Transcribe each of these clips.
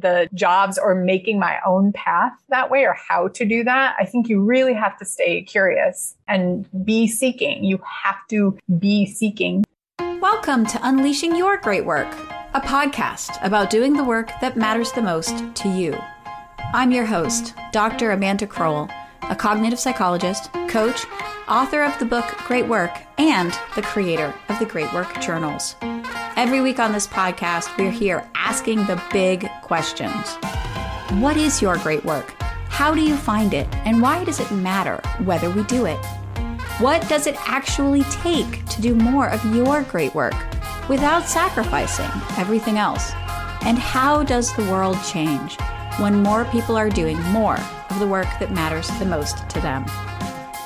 the jobs or making my own path that way or how to do that, I think you really have to stay curious and be seeking. You have to be seeking. Welcome to Unleashing Your Great Work, a podcast about doing the work that matters the most to you. I'm your host, Dr. Amanda Crowell, a cognitive psychologist, coach, author of the book Great Work, and the creator of the Great Work Journals. Every week on this podcast, we're here asking the big questions What is your great work? How do you find it? And why does it matter whether we do it? What does it actually take to do more of your great work without sacrificing everything else? And how does the world change when more people are doing more of the work that matters the most to them?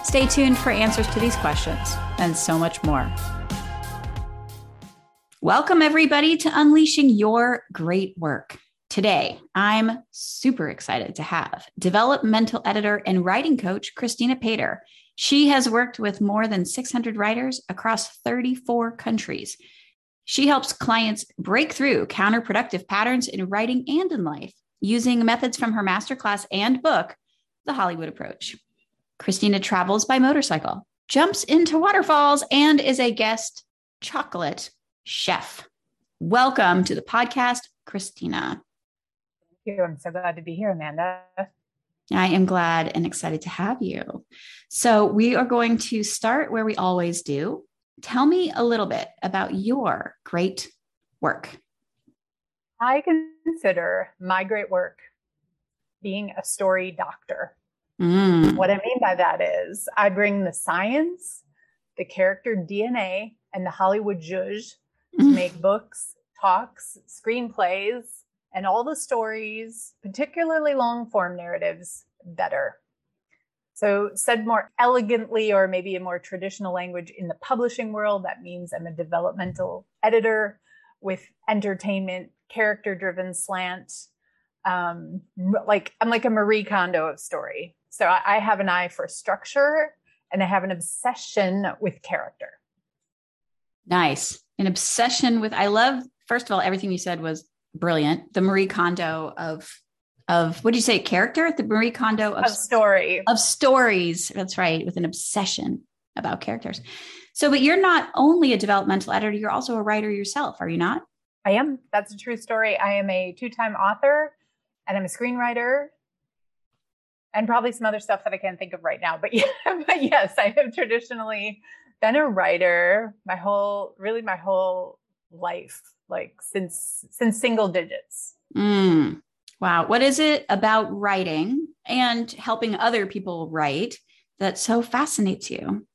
Stay tuned for answers to these questions and so much more. Welcome, everybody, to Unleashing Your Great Work. Today, I'm super excited to have developmental editor and writing coach Kristina Paider. She has worked with more than 600 writers across 34 countries. She helps clients break through counterproductive patterns in writing and in life using methods from her masterclass and book, The Hollywood Approach. Christina travels by motorcycle, jumps into waterfalls, and is a guest chocolate chef. Welcome to the podcast, Kristina. Thank you. I'm so glad to be here, Amanda. I am glad and excited to have you. So, we are going to start where we always do. Tell me a little bit about your great work. I consider my great work being a story doctor. Mm. What I mean by that is I bring the science, the character DNA, and the Hollywood zhuzh to make books, talks, screenplays, and all the stories, particularly long form narratives, better. So, said more elegantly, or maybe a more traditional language in the publishing world, that means I'm a developmental editor with entertainment, character driven slant. Um, like I'm like a Marie Kondo of story. So I, I have an eye for structure and I have an obsession with character. Nice. An obsession with I love first of all everything you said was brilliant. The Marie Kondo of of what did you say character? The Marie Kondo of, of story. Of stories. That's right, with an obsession about characters. So but you're not only a developmental editor, you're also a writer yourself, are you not? I am. That's a true story. I am a two-time author and I'm a screenwriter and probably some other stuff that I can't think of right now. But yeah, but yes, I have traditionally been a writer my whole really my whole life like since since single digits. Mm. wow. What is it about writing and helping other people write that so fascinates you?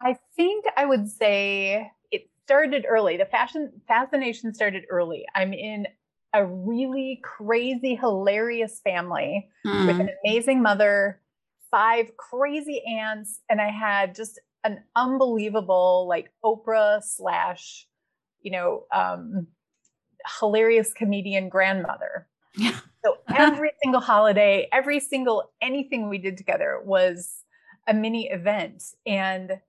I think i would say it started early. The fashion fascination started early. I'm in a really crazy hilarious family mm. with an amazing mother five crazy aunts and i had just an unbelievable like Oprah slash, you know, um, hilarious comedian grandmother. Yeah. So every single holiday, every single anything we did together was a mini event. And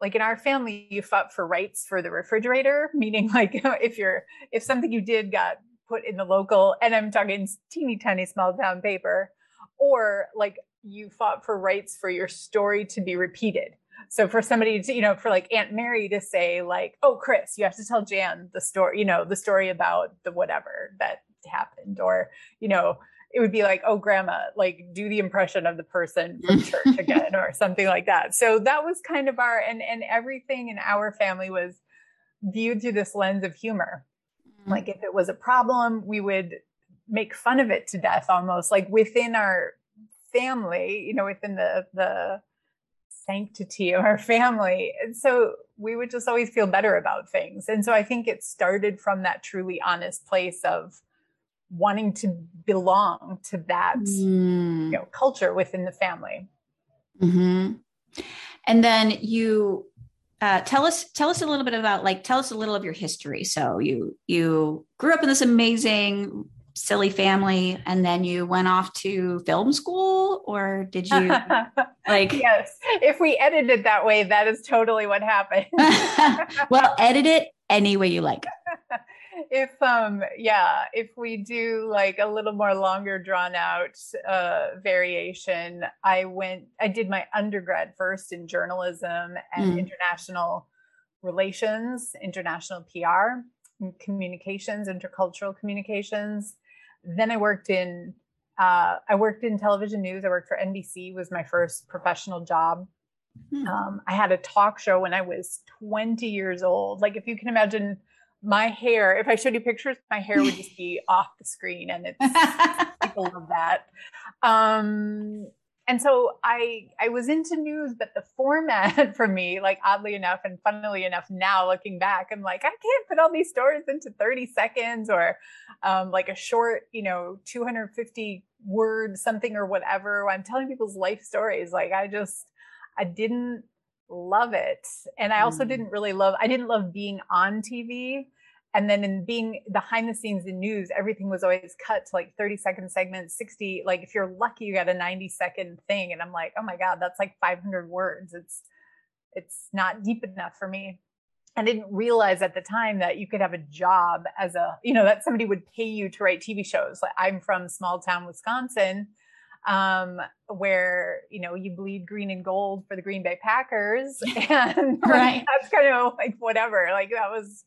like in our family, you fought for rights for the refrigerator, meaning like if you're if something you did got put in the local, and I'm talking teeny tiny small town paper, or like you fought for rights for your story to be repeated. So for somebody to, you know, for like Aunt Mary to say like, "Oh, Chris, you have to tell Jan the story, you know, the story about the whatever that happened," or you know, it would be like, "Oh, Grandma, like do the impression of the person from church again," or something like that. So that was kind of our and and everything in our family was viewed through this lens of humor. Mm-hmm. Like if it was a problem, we would make fun of it to death almost like within our family, you know, within the the sanctity of our family. And so we would just always feel better about things. And so I think it started from that truly honest place of wanting to belong to that mm. you know culture within the family. Mm-hmm. And then you uh, tell us tell us a little bit about like tell us a little of your history. So you you grew up in this amazing silly family and then you went off to film school or did you like yes. If we edit it that way that is totally what happened. Well edit it any way you like. If um yeah if we do like a little more longer drawn out uh variation i went i did my undergrad first in journalism and mm. international relations international pr communications intercultural communications. Then i worked in uh, i worked in television news i worked for nbc was my first professional job hmm. um, i had a talk show when i was 20 years old like if you can imagine my hair, if I showed you pictures, my hair would just be off the screen and it's people love that. Um, and so I I was into news, but the format for me, like oddly enough and funnily enough, now looking back, I'm like, I can't put all these stories into 30 seconds or um, like a short, you know, 250 words, something or whatever. I'm telling people's life stories. Like I just I didn't love it. And I also mm. didn't really love, I didn't love being on TV. And then in being behind the scenes in news, everything was always cut to like 30 second segments, 60. Like if you're lucky, you got a 90 second thing. And I'm like, oh my God, that's like 500 words. It's, it's not deep enough for me. I didn't realize at the time that you could have a job as a, you know, that somebody would pay you to write TV shows. Like I'm from small town Wisconsin um, where you know you bleed green and gold for the Green Bay Packers, and right. that's kind of like whatever. Like that was,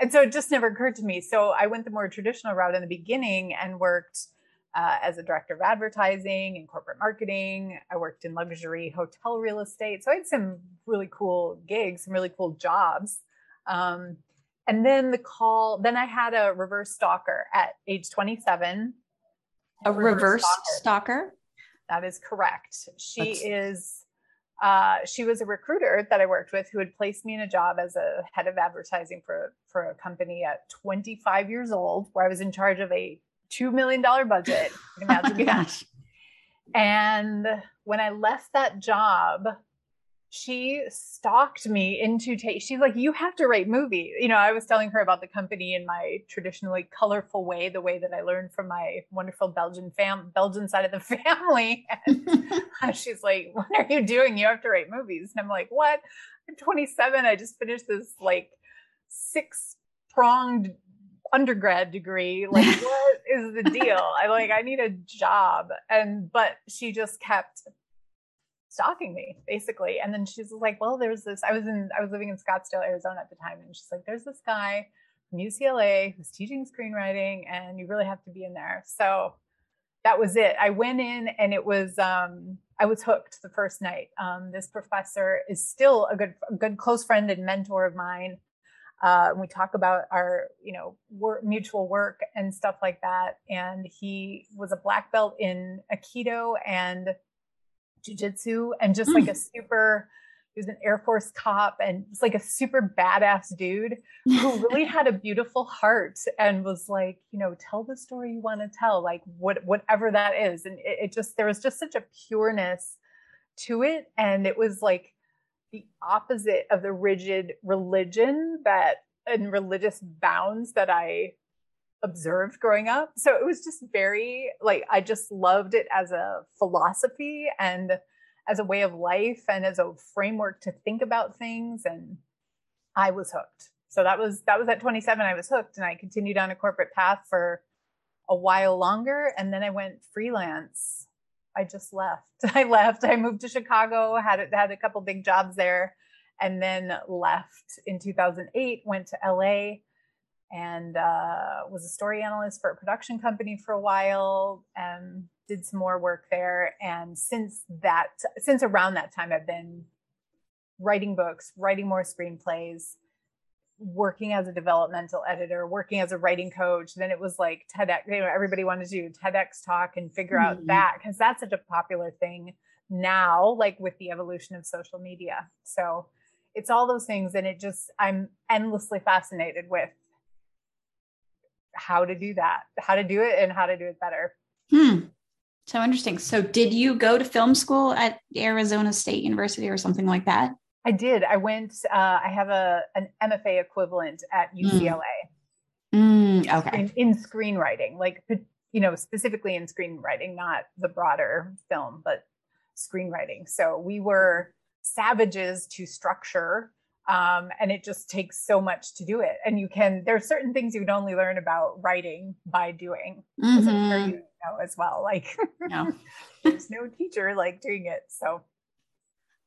and so it just never occurred to me. So I went the more traditional route in the beginning and worked. Uh, as a director of advertising and corporate marketing. I worked in luxury hotel real estate. So I had some really cool gigs, some really cool jobs. Um, and then the call, then I had a reverse stalker at age 27 a reverse stalker. stalker. That is correct. She That's... is. Uh, she was a recruiter that I worked with who had placed me in a job as a head of advertising for for a company at 25 years old, where I was in charge of a two million dollar budget. Oh imagine. oh And when I left that job, she stalked me into ta- she's like you have to write movie you know i was telling her about the company in my traditionally colorful way the way that i learned from my wonderful belgian fam belgian side of the family. And she's like what are you doing? You have to write movies. And i'm like what? I'm 27 i just finished this like six pronged undergrad degree like what is the deal i like i need a job and but she just kept stalking me basically. And then she's like, well, there's this, I was in, I was living in Scottsdale, Arizona at the time. And she's like, there's this guy from UCLA who's teaching screenwriting and you really have to be in there. So that was it. I went in and it was, um, I was hooked the first night. Um, this professor is still a good, a good close friend and mentor of mine. Uh, and we talk about our, you know, work, mutual work and stuff like that. And he was a black belt in Aikido and jujitsu and just mm. like a super he was an Air Force cop and just like a super badass dude who really had a beautiful heart and was like, you know, tell the story you want to tell, like what whatever that is. And it, it, just there was just such a pureness to it. And it was like the opposite of the rigid religion that and religious bounds that I observed growing up. So it was just very like I just loved it as a philosophy and as a way of life and as a framework to think about things and I was hooked. So that was that was at 27 I was hooked and I continued on a corporate path for a while longer and then I went freelance. I just left. I left. I moved to Chicago, had had a couple big jobs there and then left in 2008, went to LA and uh, was a story analyst for a production company for a while and did some more work there and since that since around that time i've been writing books writing more screenplays working as a developmental editor working as a writing coach then it was like tedx you know everybody wanted to do tedx talk and figure mm-hmm. out that because that's such a popular thing now like with the evolution of social media so it's all those things and it just i'm endlessly fascinated with how to do that, how to do it, and how to do it better. Hmm. So interesting. So, did you go to film school at Arizona State University or something like that? I did. I went. Uh, I have a an MFA equivalent at UCLA. Mm. Mm, okay. In, in screenwriting, like you know, specifically in screenwriting, not the broader film, but screenwriting. So we were savages to structure um, and it just takes so much to do it and you can there are certain things you can only learn about writing by doing mm-hmm. as sure you know as well like no. there's no teacher like doing it so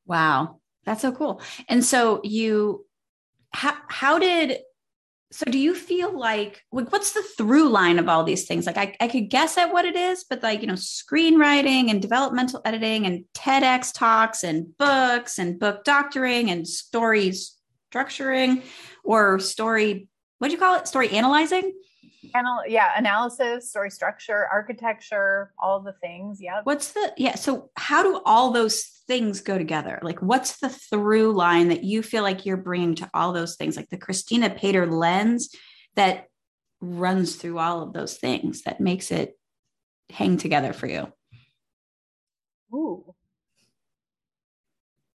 wow that's so cool. And so you how, how did so do you feel like like what's the through line of all these things? Like I, I could guess at what it is but like you know screenwriting and developmental editing and tedx talks and books and book doctoring and stories structuring or story what do you call it? Story analyzing Anal- yeah analysis story structure architecture all the things yeah what's the yeah so how do all those things go together? Like what's the through line that you feel like you're bringing to all those things? Like the kristina paider lens that runs through all of those things that makes it hang together for you. Ooh.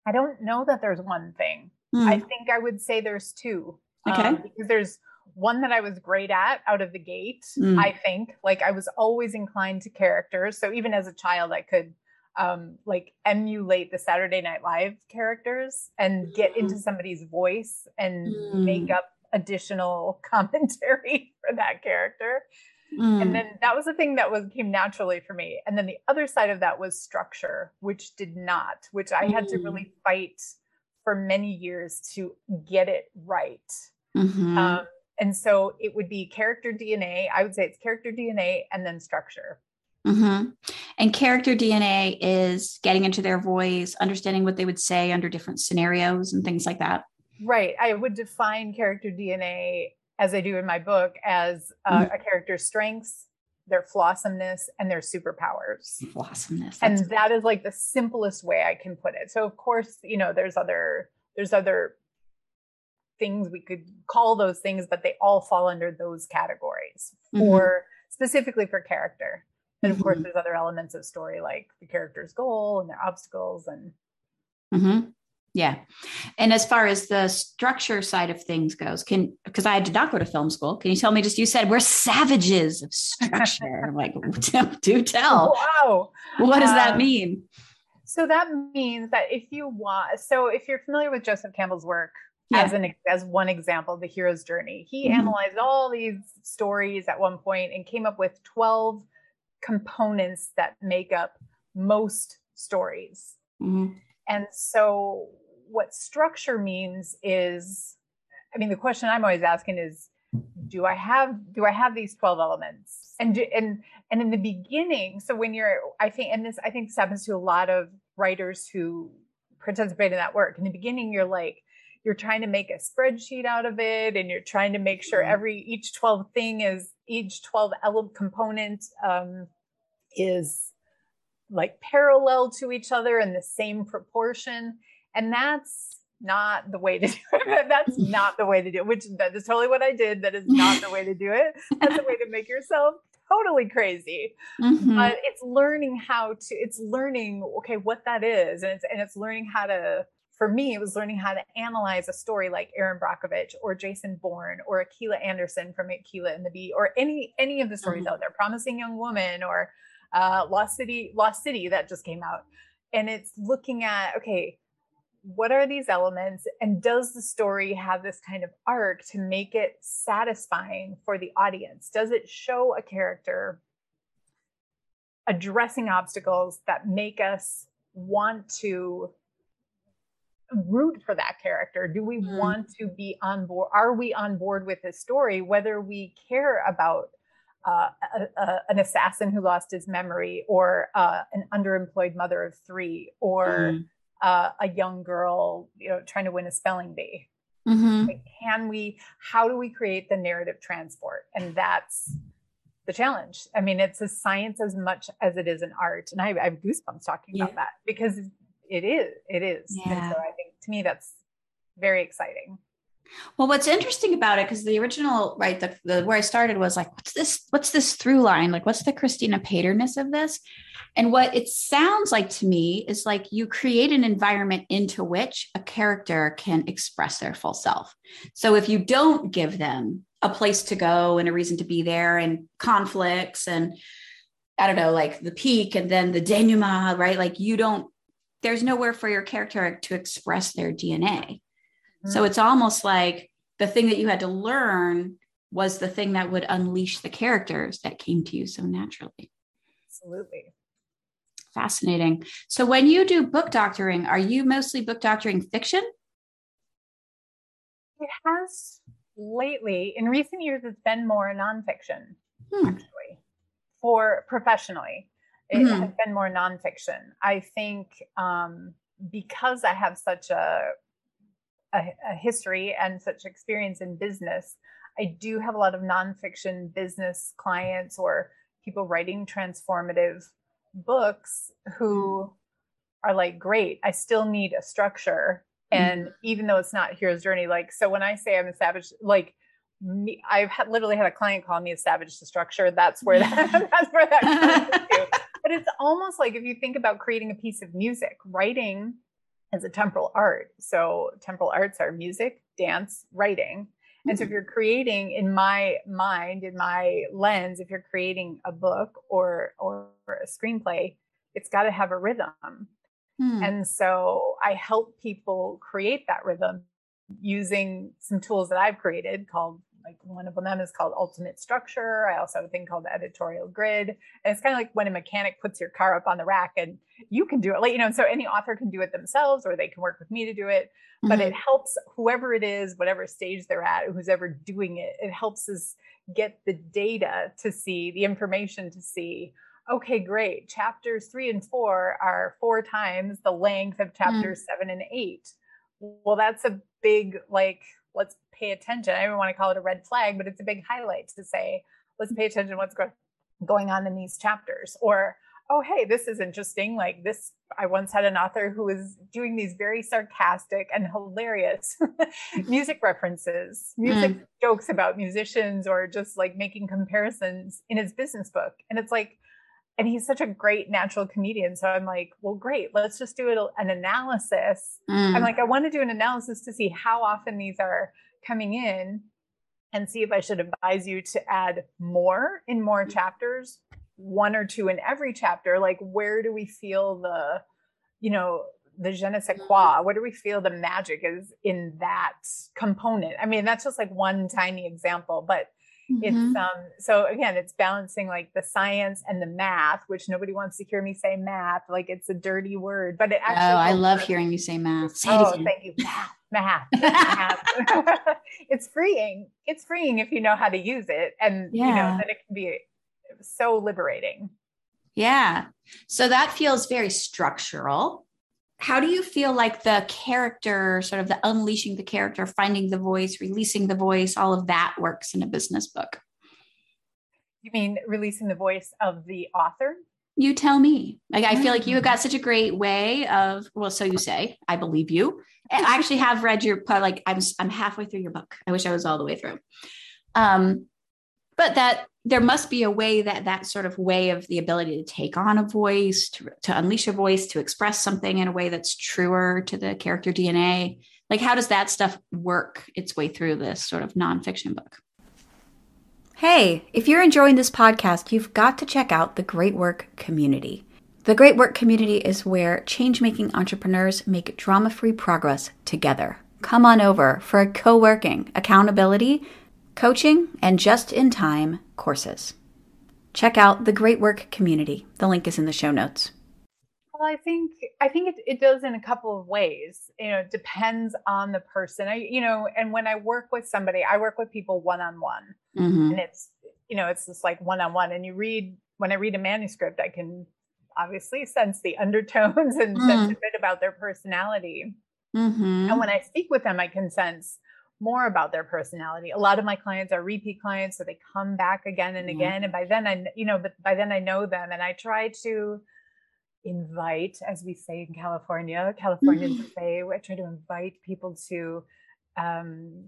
I don't know that there's one thing. Mm. i think i would say there's two okay. um, because there's one that I was great at out of the gate. Mm. I think like I was always inclined to characters. So even as a child, I could um, like emulate the Saturday Night Live characters and get into mm. somebody's voice and mm. make up additional commentary for that character. Mm. And then that was the thing that was came naturally for me. And then the other side of that was structure, which did not, which I had to really mm. fight for many years to get it right. Mm-hmm. Um, and so it would be character DNA. I would say it's character DNA and then structure. Mm-hmm. And character DNA is getting into their voice, understanding what they would say under different scenarios and things like that. Right. I would define character DNA as I do in my book as uh, mm-hmm. a character's strengths, their flawsomeness, and their superpowers. Flawsomeness. And that is like the simplest way I can put it. So of course, you know, there's other there's other things we could call those things, but they all fall under those categories mm-hmm. for specifically for character. And of mm-hmm. course, there's other elements of story like the character's goal and their obstacles and. Mm-hmm. Yeah. And as far as the structure side of things goes, can because I did not go to film school. Can you tell me just you said we're savages of structure? I'm like, do tell. Wow. What does um, that mean? So that means that if you want, so if you're familiar with Joseph Campbell's work, yeah. as an as one example the hero's journey he mm-hmm. analyzed all these stories at one point and came up with 12 components that make up most stories mm-hmm. and so what structure means is i mean the question i'm always asking is do i have do i have these 12 elements and and and in the beginning so when you're i think and this i think this happens to a lot of writers who participate in that work in the beginning you're like you're trying to make a spreadsheet out of it and you're trying to make sure mm-hmm. every each 12 thing is each 12 element component um, is like parallel to each other in the same proportion. And that's not the way to do it. That's not the way to do it which that is totally what i did. That is not the way to do it. That's the way to make yourself totally crazy. Mm-hmm. but it's learning how to it's learning okay what that is. And it's and it's learning how to for me, it was learning how to analyze a story like Erin Brockovich or Jason Bourne or Akeelah Anderson from Akeelah and the Bee or any any of the stories mm-hmm. out there, Promising Young Woman or uh, Lost City, Lost City that just came out. And it's looking at, okay, what are these elements and does the story have this kind of arc to make it satisfying for the audience? Does it show a character addressing obstacles that make us want to root for that character? Do we mm. want to be on board? Are we on board with this story, whether we care about uh, a, a, an assassin who lost his memory, or uh, an underemployed mother of three, or mm. uh, a young girl, you know, trying to win a spelling bee? Mm-hmm. Like, can we? How do we create the narrative transport? And that's the challenge. I mean, it's a science as much as it is an art, and I, I have goosebumps talking yeah. about that because it is. It is. Yeah. And so I think to me that's very exciting. Well, what's interesting about it, because the original, right, the, the where I started was like, what's this? What's this through line? Like, what's the Kristina Paiderness of this? And what it sounds like to me is like you create an environment into which a character can express their full self. So if you don't give them a place to go and a reason to be there and conflicts and I don't know, like the peak and then the denouement, right? Like you don't there's nowhere for your character to express their DNA. Mm-hmm. So it's almost like the thing that you had to learn was the thing that would unleash the characters that came to you so naturally. Absolutely. Fascinating. So when you do book doctoring, are you mostly book doctoring fiction? It has lately, in recent years, it's been more nonfiction, hmm. actually, for professionally. It mm-hmm. has been more nonfiction. I think um, because I have such a, a, a history and such experience in business, I do have a lot of nonfiction business clients or people writing transformative books who hmm. are like, great, I still need a structure. And mm-hmm. even though it's not hero's journey, like, so when I say I'm a savage, like, me, I've had, literally had a client call me a savage to structure. That's where that, that's where that comes to. It's almost like if you think about creating a piece of music, writing is a temporal art. So temporal arts are music, dance, writing. And so if mm-hmm. you're creating in my mind, in my lens, if you're creating a book or or a screenplay, it's got to have a rhythm. Hmm. And so I help people create that rhythm using some tools that I've created called like one of them is called ultimate structure. I also have a thing called editorial grid. And it's kind of like when a mechanic puts your car up on the rack and you can do it. Like, you know, so any author can do it themselves or they can work with me to do it. Mm-hmm. But it helps whoever it is, whatever stage they're at, who's ever doing it, it helps us get the data to see, the information to see. Okay, great. Chapters three and four are four times the length of chapters mm-hmm. seven and eight. Well, that's a big, like, let's pay attention. I don't want to call it a red flag, but it's a big highlight to say, let's pay attention what's go- going on in these chapters. Or, oh, hey, this is interesting. Like this, I once had an author who was doing these very sarcastic and hilarious music references, music mm. jokes about musicians, or just like making comparisons in his business book. And it's like, and he's such a great natural comedian. So I'm like, well, great. Let's just do an analysis. Mm. I'm like, I want to do an analysis to see how often these are coming in and see if I should advise you to add more in more chapters, one or two in every chapter. Like, where do we feel the, you know, the je ne sais quoi? Where do we feel the magic is in that component? I mean, that's just like one tiny example, but Mm-hmm. It's um so again, it's balancing like the science and the math, which nobody wants to hear me say math, like it's a dirty word, but it actually Oh, I love hearing you say math. Say oh, thank you. Math, math, math. it's freeing. It's freeing if you know how to use it and yeah. you know that it can be so liberating. Yeah. So that feels very structural how do you feel like the character sort of the unleashing the character finding the voice releasing the voice all of that works in a business book? You mean releasing the voice of the author? You tell me. Like i feel like you have got such a great way of well so you say i believe you. And i actually have read your like i'm i'm halfway through your book. I wish i was all the way through. Um but that there must be a way that that sort of way of the ability to take on a voice to, to unleash a voice to express something in a way that's truer to the character dna like how does that stuff work its way through this sort of nonfiction book? Hey if you're enjoying this podcast you've got to check out the great work community. The great work community is where change-making entrepreneurs make drama-free progress together. Come on over for a co-working accountability coaching, and just in time courses. Check out the Great Work community. The link is in the show notes. Well, I think I think it, it does in a couple of ways. You know, it depends on the person. I, you know, and when I work with somebody, I work with people one on one, and it's you know, it's just like one on one. And you read when I read a manuscript, I can obviously sense the undertones and mm. sense a bit about their personality. Mm-hmm. And when I speak with them, I can sense more about their personality. A lot of my clients are repeat clients, so they come back again and again. Mm-hmm. And by then I, you know, but by then I know them and I try to invite, as we say in California, Californians mm-hmm. say, I try to invite people to um,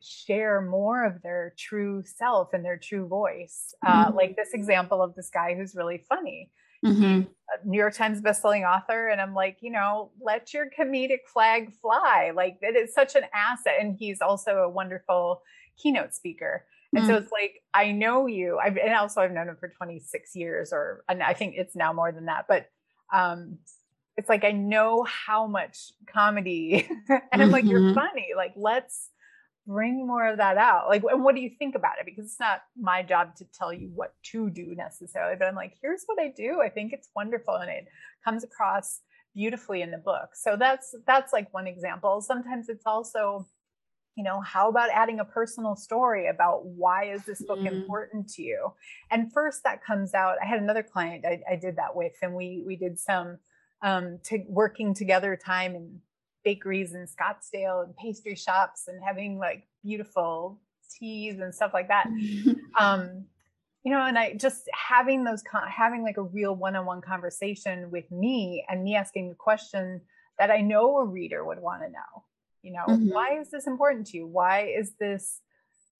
share more of their true self and their true voice. Uh, mm-hmm. Like this example of this guy who's really funny. Mm-hmm. New York Times bestselling author. And I'm like, you know, let your comedic flag fly. Like it is such an asset. And he's also a wonderful keynote speaker. And mm-hmm. so it's like, I know you. I've, and also I've known him for 26 years, or and I think it's now more than that. But um, it's like I know how much comedy and I'm like, you're Mhm. funny. Like, let's bring more of that out. Like, and what do you think about it? Because it's not my job to tell you what to do necessarily, but I'm like, here's what I do. I think it's wonderful and it comes across beautifully in the book. So that's that's like one example. Sometimes it's also you know how about adding a personal story about why is this book Mm. important to you and first that comes out i had another client i, I did that with and we we did some um to working together time in bakeries in scottsdale and pastry shops and having like beautiful teas and stuff like that. Um you know and i just having those con- having like a real one-on-one conversation with me and me asking the question that i know a reader would want to know you know Mhm. why is this important to you? Why is this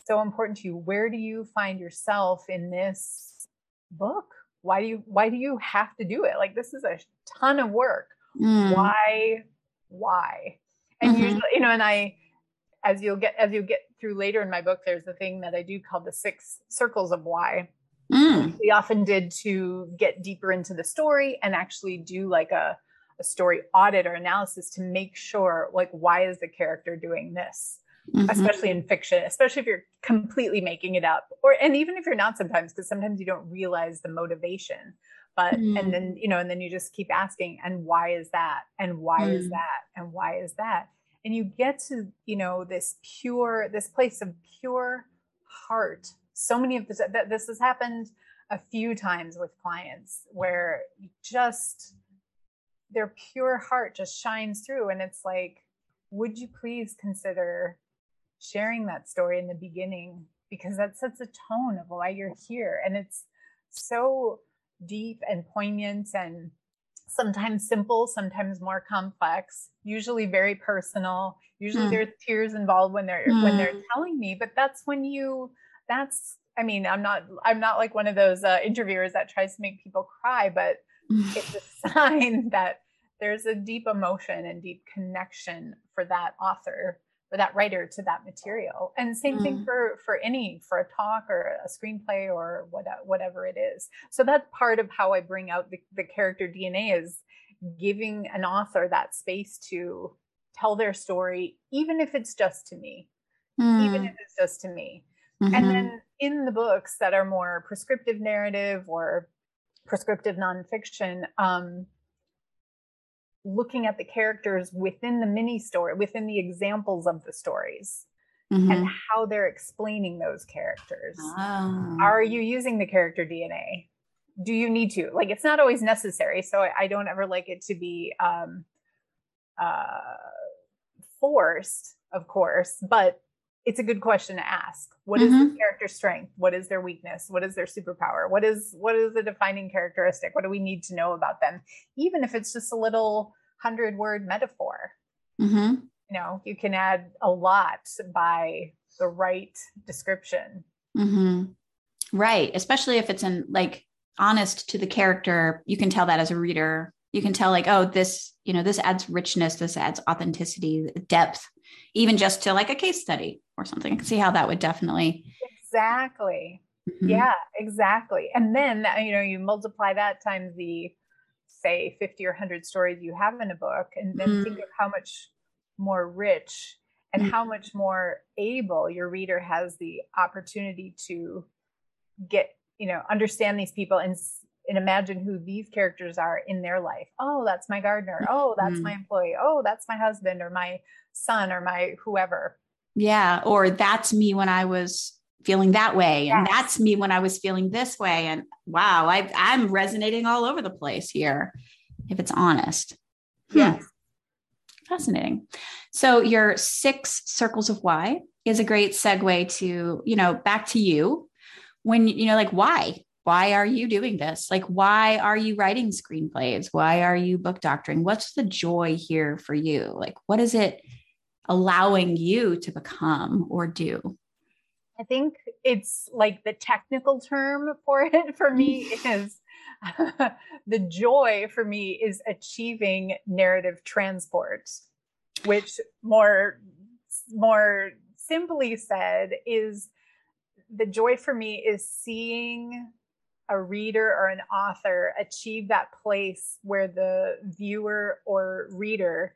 so important to you? Where do you find yourself in this book? Why do you why do you have to do it? Like this is a ton of work. Mm. why why and Mhm. usually you know and i as you'll get as you'll get through later in my book there's a thing that i do called the six circles of why Mm. we often did to get deeper into the story and actually do like a, a story audit or analysis to make sure like why is the character doing this Mhm. especially in fiction especially if you're completely making it up or and even if you're not sometimes because sometimes you don't realize the motivation but Mm. and then you know and then you just keep asking and why is that? And why is Mm. that? And why is that? And you get to you know this pure this place of pure heart. So many of this that this has happened a few times with clients where just their pure heart just shines through and it's like would you please consider sharing that story in the beginning? Because that sets a tone of why you're here. And it's so deep and poignant and sometimes simple sometimes more complex usually very personal usually Mm. there's tears involved when they're when they're Mm. telling me but that's when you that's i mean i'm not i'm not like one of those uh, interviewers that tries to make people cry but it's a sign that there's a deep emotion and deep connection for that author for that writer to that material and same thing Mm. for for any for a talk or a screenplay or what, whatever it is so that's part of how i bring out the, the character dna is giving an author that space to tell their story even if it's just to me even Mm. if it's just to me Mhm. and then in the books that are more prescriptive narrative or prescriptive nonfiction, um, looking at the characters within the mini story, within the examples of the stories, Mhm. and how they're explaining those characters. Ah. Are you using the character DNA? Do you need to? Like, it's not always necessary. So I, I don't ever like it to be um, uh, forced, of course, but it's a good question to ask. What is Mhm. the character's strength? What is their weakness? What is their superpower? What is what is the defining characteristic? What do we need to know about them? Even if it's just a little hundred word metaphor, Mhm. you know, you can add a lot by the right description. Mhm. Right, especially if it's in like honest to the character, you can tell that as a reader. You can tell like, oh, this, you know, this adds richness, this adds authenticity, depth, even just to like a case study or something. I can see how that would definitely. Exactly. Mhm. Yeah, exactly. And then uh, you know you multiply that times the say 50 or 100 stories you have in a book and then think Mm. of how much more rich and Mm. how much more able your reader has the opportunity to get, you know, understand these people and and imagine who these characters are in their life. Oh, that's my gardener. Oh, that's Mhm. my employee. Oh, that's my husband or my son or my whoever. Yeah. Or that's me when I was feeling that way. And that's me when I was feeling this way. And wow, I, I'm resonating all over the place here, if it's honest. Hmm. Fascinating. So your six circles of why is a great segue to, you know, back to you when, you know, like why? Why are you doing this? Like, why are you writing screenplays? Why are you book doctoring? What's the joy here for you? Like, what is it allowing you to become or do? I think it's like the technical term for it for me is the joy for me is achieving narrative transport, which more more simply said is the joy for me is seeing a reader or an author achieve that place where the viewer or reader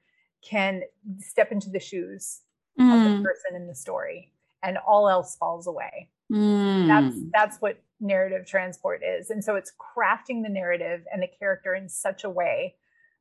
can step into the shoes mm. of the mm. person in the story and all else falls away. Mm. That's that's what narrative transport is. And so it's crafting the narrative and the character in such a way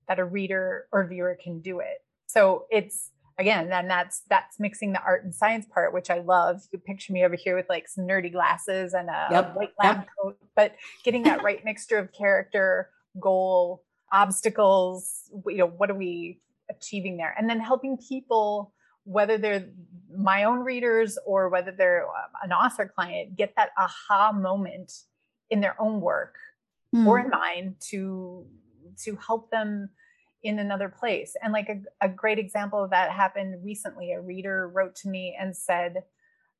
that a reader or viewer can do it. So it's again, and that's that's mixing the art and science part, which I love. You picture me over here with like some nerdy glasses and a yep. white lab yep. coat, but getting that right mixture of character, goal, obstacles. You know, what are we achieving there? And then helping people, whether they're my own readers or whether they're um, an author client, get that aha moment in their own work mm. or in mine to to help them in another place. And like a, a, great example of that happened recently. A reader wrote to me and said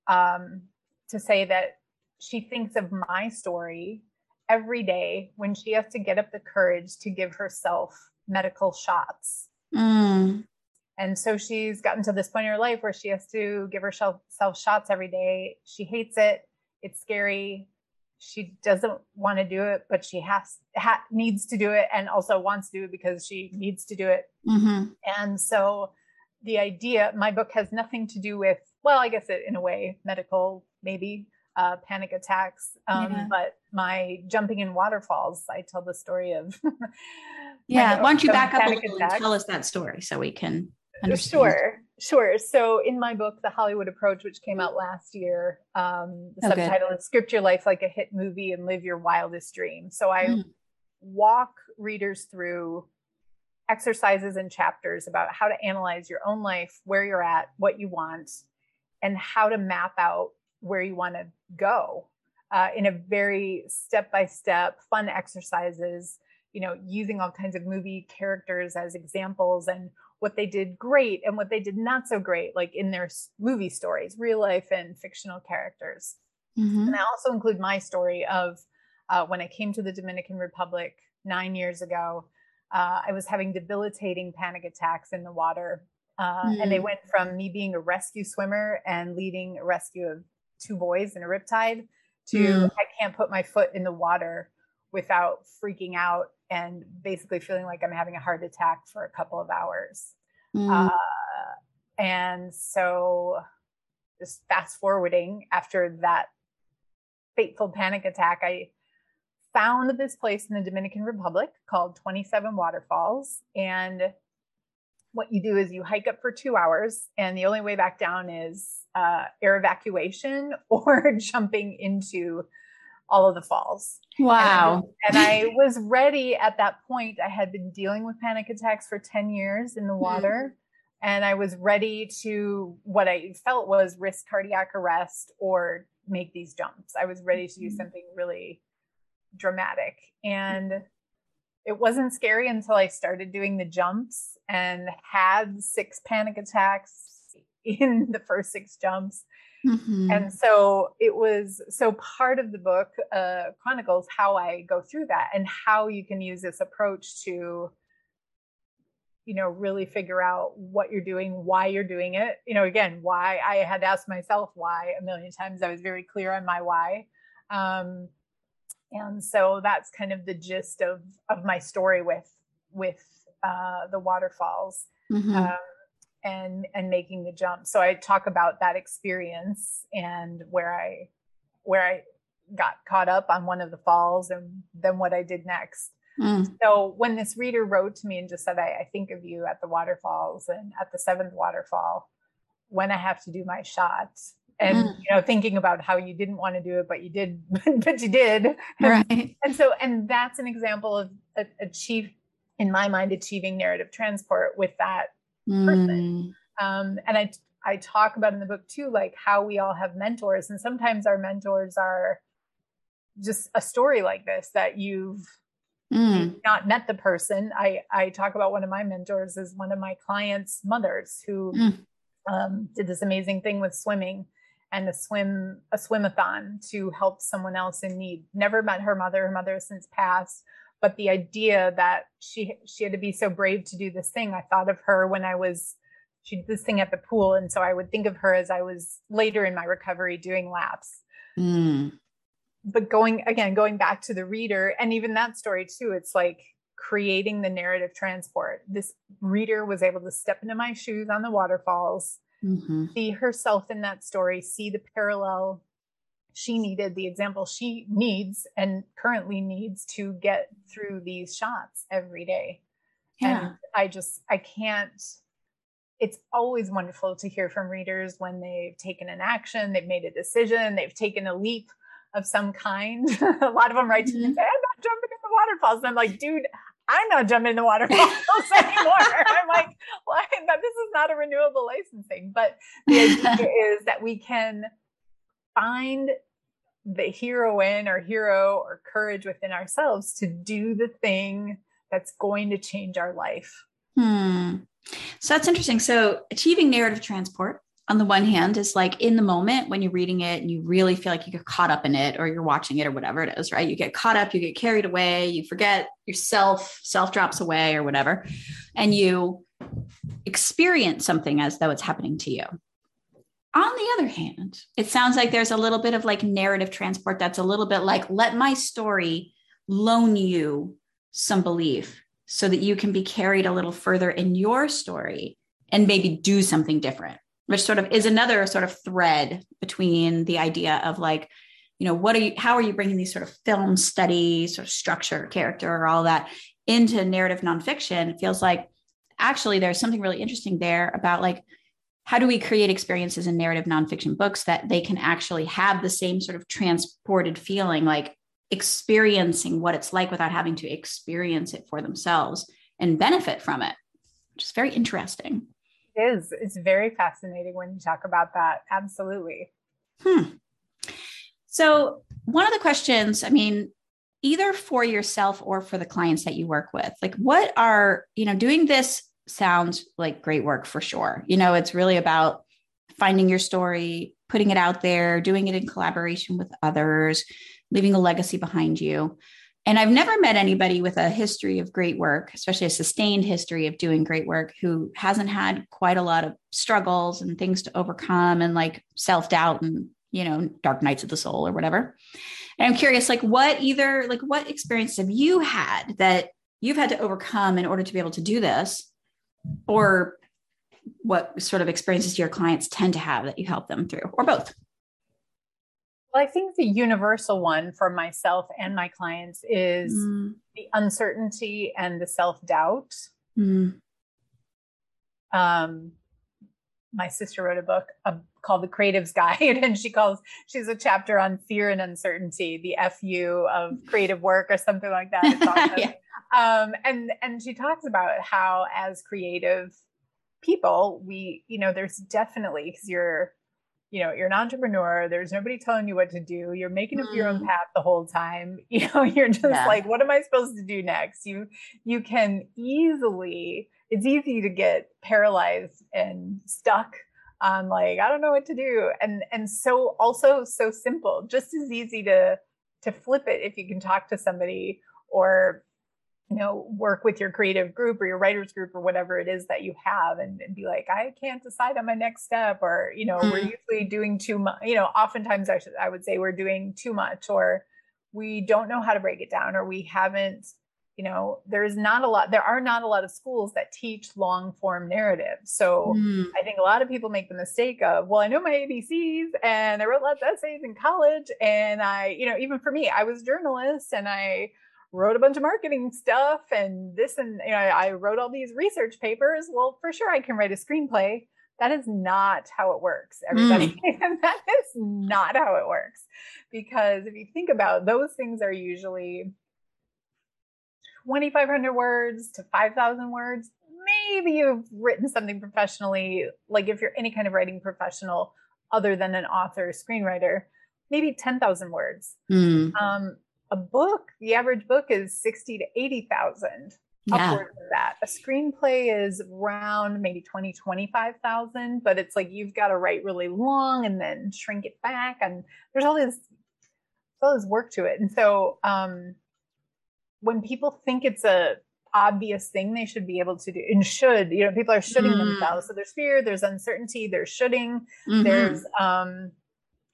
um, to say that she thinks of my story every day when she has to get up the courage to give herself medical shots. Mm. And so she's gotten to this point in her life where she has to give herself shots every day. She hates it. It's scary she doesn't want to do it, but she has ha, needs to do it, and also wants to do it because she needs to do it. Mm-hmm. And so, the idea, my book has nothing to do with, well, I guess it in a way, medical maybe uh, panic attacks, um, yeah. but my jumping in waterfalls. I tell the story of. yeah, why don't you back up a little and tell us that story so we can understand? Sure. Sure. So in my book, The Hollywood Approach, which came out last year, um, the okay. subtitle is Script Your Life Like a Hit Movie and Live Your Wildest Dream. So I mm. walk readers through exercises and chapters about how to analyze your own life, where you're at, what you want, and how to map out where you want to go uh, in a very step by step, fun exercises, you know, using all kinds of movie characters as examples and what they did great and what they did not so great, like in their movie stories, real life and fictional characters. Mm-hmm. And I also include my story of uh, when I came to the Dominican Republic nine years ago. Uh, I was having debilitating panic attacks in the water. Uh, mm-hmm. And they mm. went from me being a rescue swimmer and leading a rescue of two boys in a riptide to mm-hmm. I can't put my foot in the water without freaking out and basically feeling like I'm having a heart attack for a couple of hours. Mm. Uh, and so, just fast forwarding after that fateful panic attack, I found this place in the Dominican Republic called 27 Waterfalls. And what you do is you hike up for two hours, and the only way back down is uh, air evacuation or jumping into all of the falls. Wow. And, and, I was ready at that point. I had been dealing with panic attacks for 10 years in the water. Mm. And I was ready to what I felt was risk cardiac arrest or make these jumps. I was ready to do mm-hmm. something really dramatic. And it wasn't scary until I started doing the jumps and had six panic attacks in the first six jumps Mm-hmm. And so it was so part of the book uh, chronicles how I go through that and how you can use this approach to, you know, really figure out what you're doing, why you're doing it. You know, again, why I had asked myself why a million times. I was very clear on my why. Um, and so that's kind of the gist of of my story with with uh, the waterfalls. Mm-hmm. Um, and and making the jump so i talk about that experience and where i where i got caught up on one of the falls and then what i did next mm. so when this reader wrote to me and just said I, I think of you at the waterfalls and at the seventh waterfall when i have to do my shot and mm. you know thinking about how you didn't want to do it but you did but you did right and so and that's an example of achieve in my mind achieving narrative transport with that person. Mm. Um, and I I talk about in the book too, like how we all have mentors, and sometimes our mentors are just a story like this that you've mm. not met the person. I I talk about one of my mentors is one of my clients' mothers who mm. um, did this amazing thing with swimming and a swim a swimathon to help someone else in need. Never met her mother. Her mother has since passed, but the idea that she she had to be so brave to do this thing i thought of her when i was she did this thing at the pool and so i would think of her as i was later in my recovery doing laps mm. but going again, going back to the reader, and even that story too, it's like creating the narrative transport. This reader was able to step into my shoes on the waterfalls, mm-hmm. see herself in that story, see the parallel she needed, the example she needs and currently needs to get through these shots every day. Yeah. And I just, I can't it's always wonderful to hear from readers when they've taken an action, they've made a decision, they've taken a leap of some kind. a lot of them write to me and mm-hmm. say, I'm not jumping in the waterfalls. And I'm like, dude, I'm not jumping in the waterfalls anymore. I'm like, well, this is not a renewable licensing. But the idea is that we can find the heroine or hero or courage within ourselves to do the thing that's going to change our life. Hmm. So that's interesting. So achieving narrative transport on the one hand is like in the moment when you're reading it and you really feel like you get caught up in it or you're watching it or whatever it is, right? You get caught up, you get carried away, you forget yourself, self drops away or whatever, and you experience something as though it's happening to you. On the other hand, it sounds like there's a little bit of like narrative transport that's a little bit like, let my story loan you some belief so that you can be carried a little further in your story and maybe do something different which sort of is another sort of thread between the idea of like you know what are you how are you bringing these sort of film study sort of structure character or all that into narrative nonfiction? It feels like actually there's something really interesting there about like how do we create experiences in narrative nonfiction books that they can actually have the same sort of transported feeling like experiencing what it's like without having to experience it for themselves and benefit from it, which is very interesting. It is. It's very fascinating when you talk about that. Absolutely. Hmm. So, one of the questions, I mean, either for yourself or for the clients that you work with, like what are, you know, doing this sounds like great work for sure. You know, it's really about finding your story, putting it out there, doing it in collaboration with others, leaving a legacy behind you. And I've never met anybody with a history of great work, especially a sustained history of doing great work, who hasn't had quite a lot of struggles and things to overcome and like self doubt and, you know, dark nights of the soul or whatever. And I'm curious, like, what either, like, what experience have you had that you've had to overcome in order to be able to do this? Or what sort of experiences do your clients tend to have that you help them through, or both? Well, I think the universal one for myself and my clients is mm. the uncertainty and the self doubt. Mm. Um, my sister wrote a book uh, called The Creative's Guide, and she calls she's a chapter on fear and uncertainty, the FU of creative work or something like that. Awesome. yeah. Um, and and she talks about how as creative people, we you know there's definitely because you're you know you're an entrepreneur there's nobody telling you what to do you're making up your own mm. path the whole time you know you're just yeah. like what am i supposed to do next you you can easily it's easy to get paralyzed and stuck on like i don't know what to do and and so also so simple just as easy to to flip it if you can talk to somebody or you know work with your creative group or your writers group or whatever it is that you have and, and be like i can't decide on my next step or you know mm. we're usually doing too much you know oftentimes i should i would say we're doing too much or we don't know how to break it down or we haven't you know there's not a lot there are not a lot of schools that teach long form narrative so mm. i think a lot of people make the mistake of well i know my abcs and i wrote lots of essays in college and i you know even for me i was a journalist and i wrote a bunch of marketing stuff and this and you know, I wrote all these research papers. Well, for sure I can write a screenplay. That is not how it works, everybody. Mm. that is not how it works. Because if you think about those things are usually 2,500 words to 5,000 words. Maybe you've written something professionally, like if you're any kind of writing professional other than an author, screenwriter, maybe 10,000 words. Mm. Um, a book, the average book is 60 to 80,000 yeah. upwards of that. A screenplay is around maybe 20, 25,000, but it's like you've got to write really long and then shrink it back. And there's all this, all this work to it. And so, um, when people think it's a obvious thing they should be able to do and should, you know, people are shooting mm. themselves. So there's fear, there's uncertainty, there's shooting, mm-hmm. there's, um,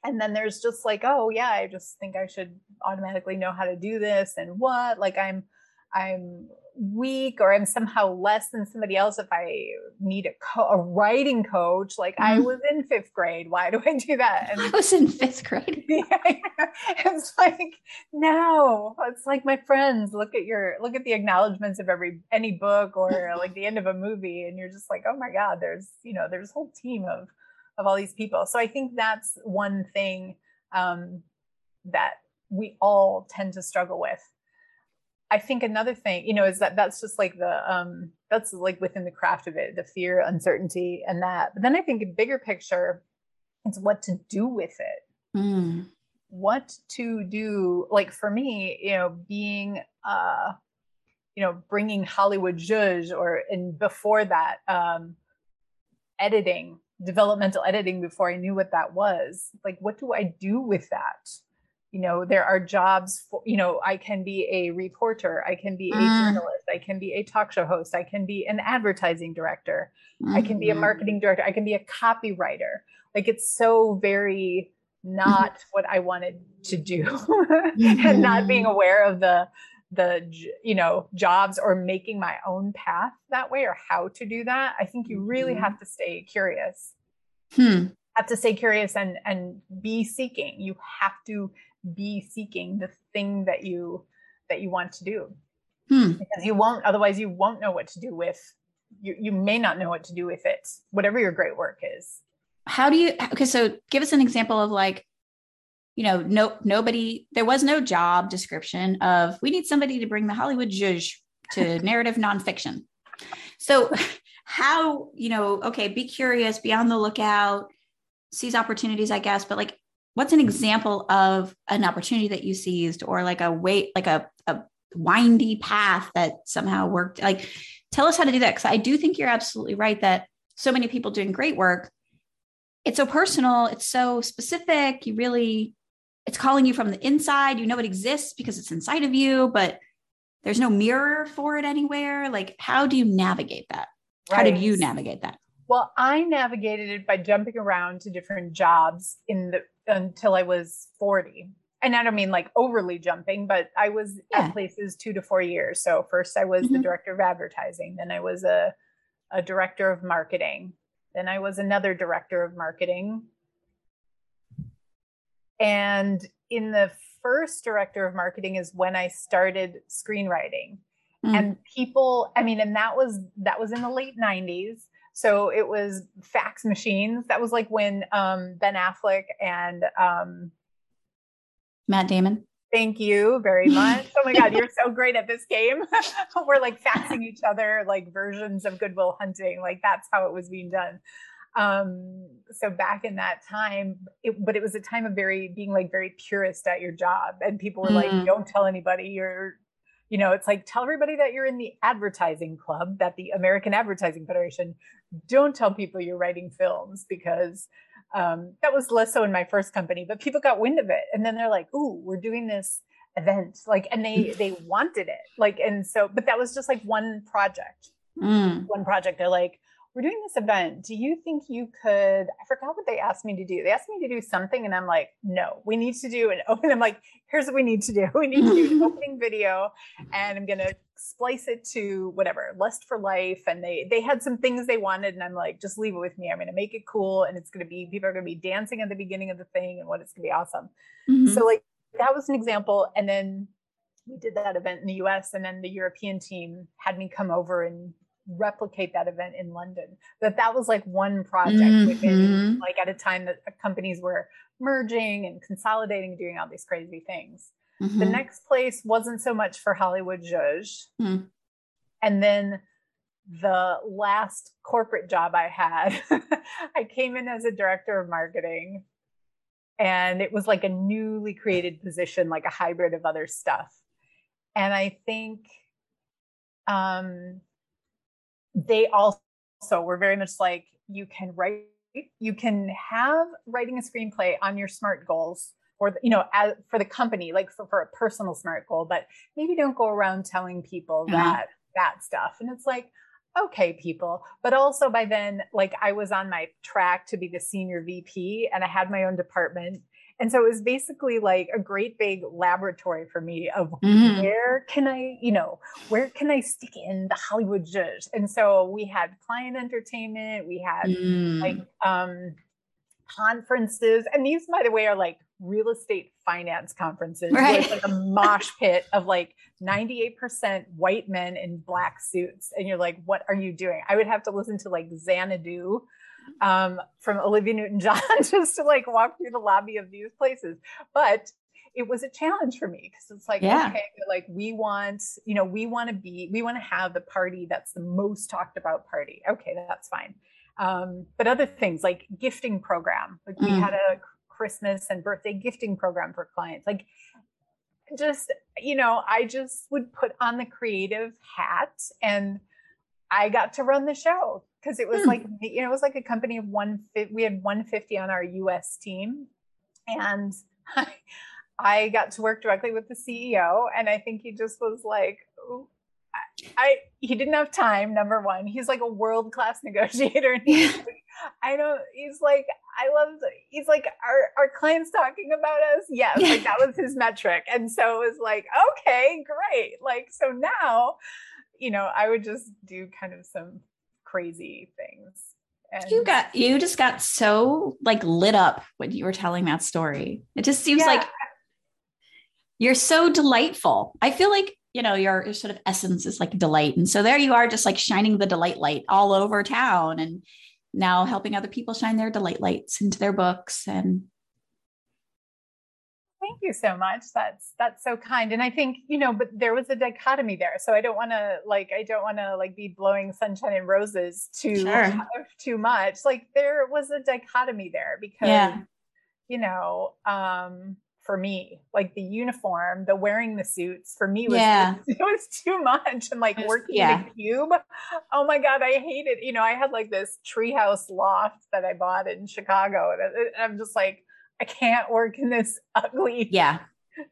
and then there's just like oh yeah i just think i should automatically know how to do this and what like i'm i'm weak or I'm somehow less than somebody else if I need a, co- a writing coach. Like mm. I mm-hmm. was in fifth grade. Why do I do that? And I was in fifth grade. it's like, no, it's like my friends look at your, look at the acknowledgments of every, any book or like the end of a movie. And you're just like, oh my God, there's, you know, there's a whole team of, of all these people. So I think that's one thing um, that we all tend to struggle with I think another thing, you know, is that that's just like the um that's like within the craft of it, the fear, uncertainty, and that. But then I think a bigger picture is what to do with it. Mm. What to do, like for me, you know, being uh, you know, bringing Hollywood zhuzh or and before that, um, editing, developmental editing before I knew what that was. Like, what do I do with that? you know there are jobs for you know i can be a reporter i can be a mm. journalist i can be a talk show host i can be an advertising director mm-hmm. i can be a mm-hmm. marketing director i can be a copywriter like it's so very not what i wanted to do mm-hmm. and not being mm-hmm. aware of the the you know jobs or making my own path that way or how to do that i think you really mm-hmm. have to stay curious hmm. have to stay curious and and be seeking you have to be seeking the thing that you that you want to do hmm. because you won't otherwise you won't know what to do with you you may not know what to do with it whatever your great work is how do you okay so give us an example of like you know no nobody there was no job description of we need somebody to bring the hollywood zhuzh to narrative nonfiction. So how you know okay be curious be on the lookout seize opportunities i guess but like what's an example of an opportunity that you seized or like a wait like a, a windy path that somehow worked? Like tell us how to do that because i do think you're absolutely right that so many people doing great work it's so personal it's so specific you really it's calling you from the inside you know it exists because it's inside of you but there's no mirror for it anywhere like how do you navigate that right. how did you navigate that well i navigated it by jumping around to different jobs in the until I was 40. And I don't mean like overly jumping, but I was yeah. at places two to four years. So first I was mm-hmm. the director of advertising, then I was a, a director of marketing, then I was another director of marketing. And in the first director of marketing is when I started screenwriting. Mm. And people, I mean, and that was that was in the late 90s. So it was fax machines. That was like when um, Ben Affleck and um, Matt Damon. Thank you very much. Oh my God, you're so great at this game. We're like faxing each other like versions of Good Will Hunting. Like that's how it was being done. Um, so back in that time, it, but it was a time of very being like very purist at your job, and people were mm. like, "Don't tell anybody you're you know it's like tell everybody that you're in the advertising club that the american advertising federation don't tell people you're writing films because um, that was less so in my first company but people got wind of it and then they're like ooh we're doing this event like and they they wanted it like and so but that was just like one project mm. one project they're like we're doing this event. Do you think you could? I forgot what they asked me to do. They asked me to do something, and I'm like, no, we need to do an open. I'm like, here's what we need to do. We need to do an opening video, and I'm gonna splice it to whatever Lust for Life. And they they had some things they wanted, and I'm like, just leave it with me. I'm gonna make it cool, and it's gonna be people are gonna be dancing at the beginning of the thing, and what it's gonna be awesome. Mm-hmm. So like that was an example, and then we did that event in the US and then the European team had me come over and replicate that event in London. That that was like one project mm-hmm. within like at a time that companies were merging and consolidating, doing all these crazy things. Mm-hmm. The next place wasn't so much for Hollywood Zhuzh. Mm. And then the last corporate job I had, I came in as a director of marketing. And it was like a newly created position, like a hybrid of other stuff. And I think um, they also were very much like you can write you can have writing a screenplay on your smart goals or you know as, for the company like for, for a personal smart goal but maybe don't go around telling people mm-hmm. that that stuff. And it's like okay people. But also by then like i was on my track to be the senior vp and i had my own department And so it was basically like a great big laboratory for me of mm-hmm. where can I, you know, where can I stick in the Hollywood zhuzh? And so we had client entertainment, we had mm. like um conferences, and these, by the way, are like real estate finance conferences right. like a mosh pit of like 98% white men in black suits and you're like what are you doing i would have to listen to like xanadu um, from olivia newton-john just to like walk through the lobby of these places but it was a challenge for me because it's like yeah. okay like we want you know we want to be we want to have the party that's the most talked about party okay that's fine um, but other things like gifting program like we mm. had a Christmas and birthday gifting program for clients. Like just, you know, I just would put on the creative hat and I got to run the show because it was hmm. like, you know, it was like a company of one, we had 150 on our US team. And I, I got to work directly with the CEO. And I think he just was like, I he didn't have time. Number one, he's like a world class negotiator. And he's like, I don't. He's like, I love. He's like, our our clients talking about us. Yes, like that was his metric. And so it was like, okay, great. Like so now, you know, I would just do kind of some crazy things. And you got you just got so like lit up when you were telling that story. It just seems yeah. like you're so delightful. I feel like you know your, your sort of essence is like delight and so there you are just like shining the delight light all over town and now helping other people shine their delight lights into their books and thank you so much that's that's so kind and i think you know but there was a dichotomy there so i don't want to like i don't want to like be blowing sunshine and roses too sure. too much like there was a dichotomy there because yeah. you know um for me. Like the uniform, the wearing the suits for me was yeah. it was too much. And like was, working yeah. in a cube. Oh my God, I hate it. You know, I had like this treehouse loft that I bought in Chicago. And I'm just like, I can't work in this ugly yeah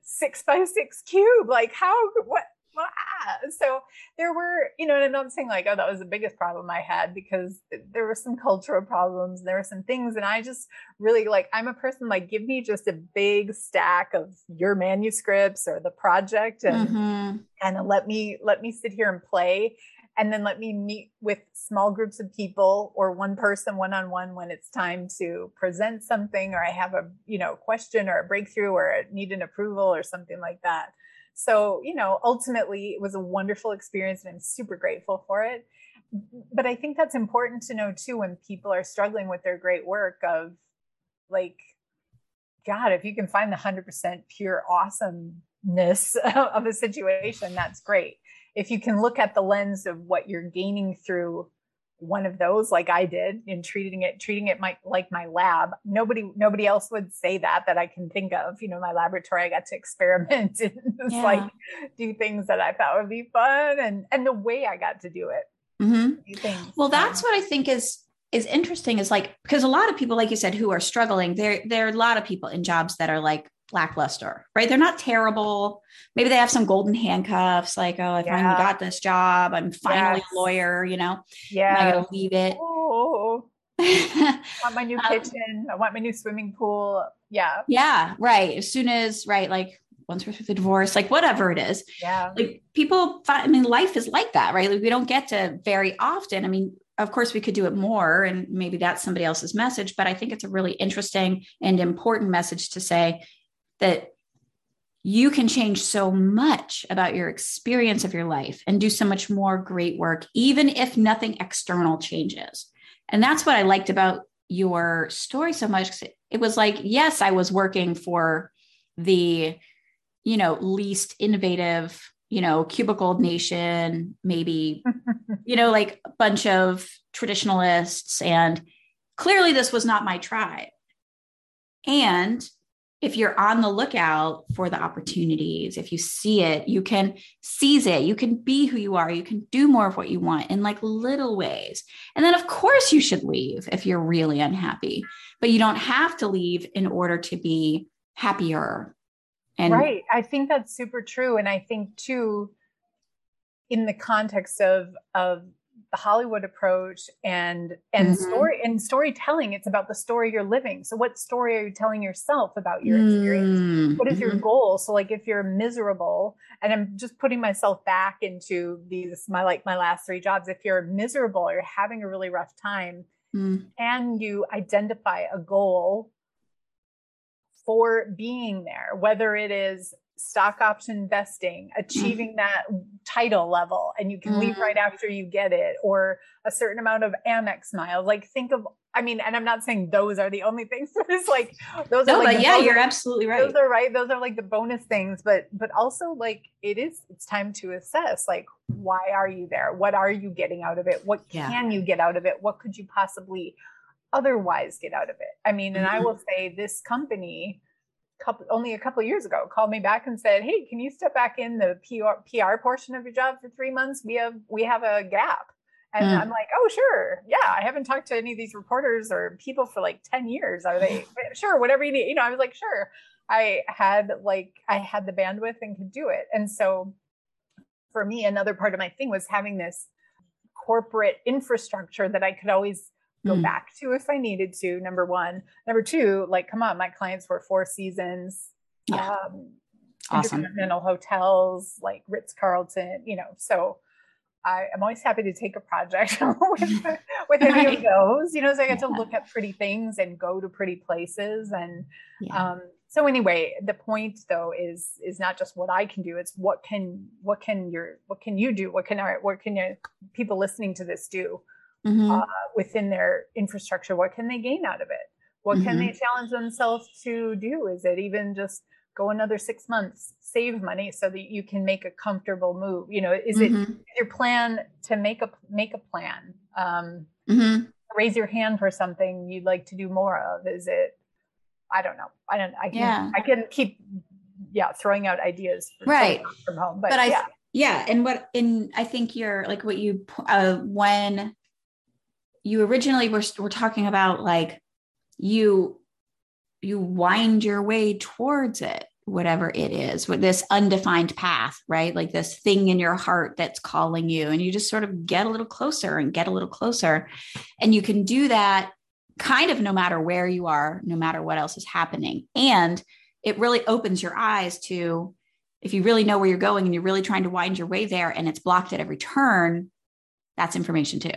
six by six cube. Like how what ah. so there were, you know, and I'm not saying like, oh, that was the biggest problem I had because there were some cultural problems. There were some things, and I just really like, I'm a person like, give me just a big stack of your manuscripts or the project, and mm-hmm. kind of let me let me sit here and play. And then let me meet with small groups of people or one person one on one when it's time to present something or I have a you know question or a breakthrough or need an approval or something like that. So, you know, ultimately it was a wonderful experience and I'm super grateful for it. But I think that's important to know too when people are struggling with their great work of like, God, if you can find the 100% pure awesomeness of a situation, that's great. If you can look at the lens of what you're gaining through one of those like I did in treating it treating it my, like my lab. Nobody nobody else would say that that I can think of. You know, my laboratory I got to experiment and just yeah. like do things that I thought would be fun and and the way I got to do it. Mm-hmm. Well, that's what I think is is interesting is like because a lot of people like you said who are struggling there there are a lot of people in jobs that are like lackluster, right? They're not terrible. Maybe they have some golden handcuffs, like, oh, I yeah. finally got this job. I'm finally yes. a lawyer, you know? Yeah. I gotta leave it. Oh. I want my new um, kitchen. I want my new swimming pool. Yeah. Yeah. Right. As soon as, right, like once we're through the divorce, like whatever it is. Yeah. Like people, find, I mean, life is like that, right? Like we don't get to very often. I mean, of course we could do it more and maybe that's somebody else's message but i think it's a really interesting and important message to say that you can change so much about your experience of your life and do so much more great work, even if nothing external changes. And that's what I liked about your story so much. It was like, yes, I was working for the, you know, least innovative, you know, cubicle nation, maybe, you know, like a bunch of traditionalists. And clearly this was not my tribe. And if you're on the lookout for the opportunities, if you see it, you can seize it. You can be who you are. You can do more of what you want in like little ways. And then, of course, you should leave if you're really unhappy, but you don't have to leave in order to be happier. And right. I think that's super true. And I think, too, in the context of, of the Hollywood approach and and mm-hmm. story and storytelling. It's about the story you're living. So what story are you telling yourself about your experience? Mm-hmm. What is your mm-hmm. goal? So like if you're miserable, and I'm just putting myself back into these my like my last three jobs. If you're miserable, you're having a really rough time, mm. can you identify a goal for being there, whether it is stock option vesting, achieving mm. that title level, and you can leave right after you get it, or a certain amount of Amex miles. Like, think of, I mean, and I'm not saying those are the only things, but it's like those no, are like yeah, bonus, you're absolutely right. Those are right. Those are like the bonus things, but but also like it is. It's time to assess like why are you there? What are you getting out of it? What yeah. can you get out of it? What could you possibly otherwise get out of it? I mean, and mm-hmm. I will say this company couple only a couple years ago called me back and said, "Hey, can you step back in the PR, PR portion of your job for three months? We have we have a gap." And mm. I'm like, "Oh, sure, yeah. I haven't talked to any of these reporters or people for like ten years. Are they sure? Whatever you need." You know, I was like, "Sure." I had like I had the bandwidth and could do it, and so for me, another part of my thing was having this corporate infrastructure that I could always go mm. back to if I needed to. Number one. Number two, like, come on, my clients were Four Seasons, yeah. um, awesome. intercontinental hotels, like Ritz Carlton, you know. So I, am always happy to take a project with, with any right. of those, you know, so I get yeah. to look at pretty things and go to pretty places. And yeah. um, so anyway, the point though is is not just what I can do; it's what can what can your what can you do? What can our what can your people listening to this do? Mm-hmm. uh, within their infrastructure what can they gain out of it what mm-hmm. can they challenge themselves to do is it even just go another six months save money so that you can make a comfortable move you know is mm-hmm. it your plan to make a make a plan um, mm-hmm. raise your hand for something you'd like to do more of is it i don't know i don't i can yeah. i can keep yeah throwing out ideas right from home but, but i yeah. yeah and what and i think you're like what you uh when you originally were, were talking about like you you wind your way towards it whatever it is with this undefined path right? Like this thing in your heart that's calling you and you just sort of get a little closer and get a little closer. And you can do that kind of no matter where you are no matter what else is happening. And it really opens your eyes to if you really know where you're going and you're really trying to wind your way there and it's blocked at every turn that's information too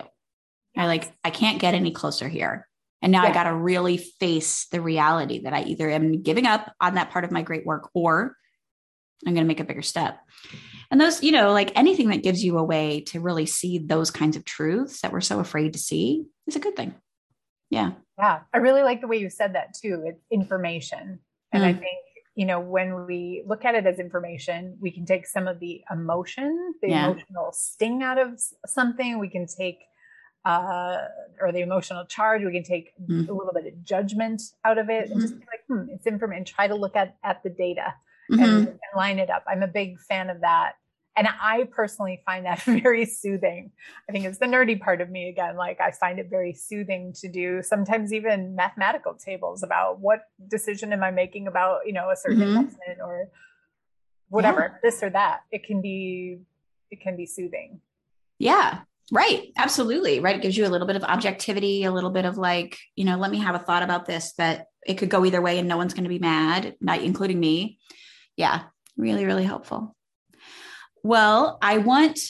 I like, I can't get any closer here. And now yeah. I got to really face the reality that I either am giving up on that part of my great work or I'm going to make a bigger step. And those, you know, like anything that gives you a way to really see those kinds of truths that we're so afraid to see is a good thing. Yeah. Yeah. I really like the way you said that too. It's information. And mm. I think, you know, when we look at it as information, we can take some of the emotion, the yeah. emotional sting out of something. We can take uh, or the emotional charge. We can take mm. a little bit of judgment out of it mm-hmm. and just be like, hmm, it's information. Try to look at at the data mm-hmm. and, and, line it up. I'm a big fan of that. And I personally find that very soothing. I think it's the nerdy part of me again. Like I find it very soothing to do sometimes even mathematical tables about what decision am I making about, you know, a certain mm-hmm. investment or whatever, yeah. this or that. It can be, it can be soothing. Yeah. Right. Absolutely. Right. It gives you a little bit of objectivity, a little bit of like, you know, let me have a thought about this that it could go either way and no one's going to be mad, not including me. Yeah. Really, really helpful. Well, I want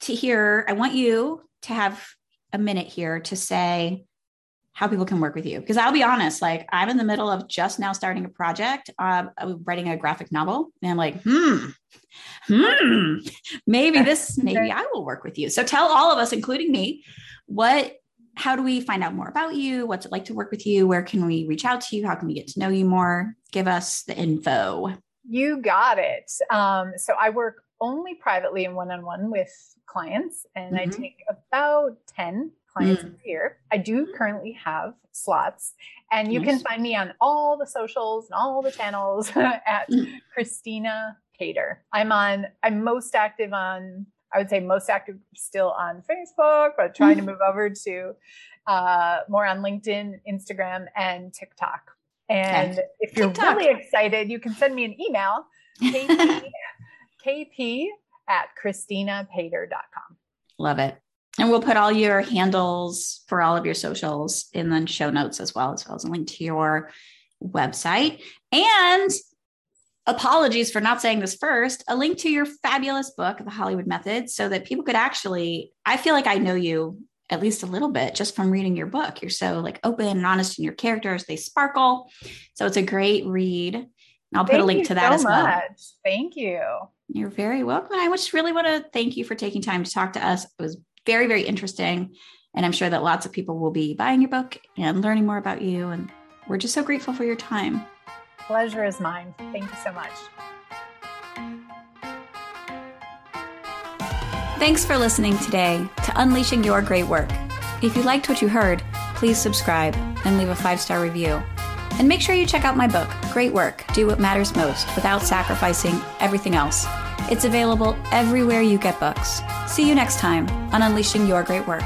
to hear, I want you to have a minute here to say how people can work with you. Because I'll be honest, like I'm in the middle of just now starting a project, uh, writing a graphic novel, and I'm like, hmm, hmm, maybe this, maybe I will work with you. So tell all of us, including me, what, how do we find out more about you? What's it like to work with you? Where can we reach out to you? How can we get to know you more? Give us the info. You got it. Um, so I work only privately and one on one with clients, and mm-hmm. I take about 10 clients mm. year. I do currently have slots, and you nice. can find me on all the socials and all the channels at mm. Kristina Paider. I'm on. I'm most active on. I would say most active still on Facebook, but trying mm. to move over to uh, more on LinkedIn, Instagram, and TikTok. And okay. if you're TikTok. really excited, you can send me an email, kp, kp at kristinapaider.com. Love it. And we'll put all your handles for all of your socials in the show notes as well, as well as a link to your website. And apologies for not saying this first, a link to your fabulous book, The Hollywood Method, so that people could actually, I feel like I know you at least a little bit just from reading your book. You're so like open and honest in your characters, they sparkle. So it's a great read. And I'll put a link to that so as well. Much. Thank you. You're very welcome. I just really want to thank you for taking time to talk to us. It was very, very interesting. And I'm sure that lots of people will be buying your book and learning more about you. And we're just so grateful for your time. Pleasure is mine. Thank you so much. Thanks for listening today to Unleashing Your Great Work. If you liked what you heard, please subscribe and leave a five star review. And make sure you check out my book, Great Work Do What Matters Most Without Sacrificing Everything Else. It's available everywhere you get books. See you next time on Unleashing Your Great Work.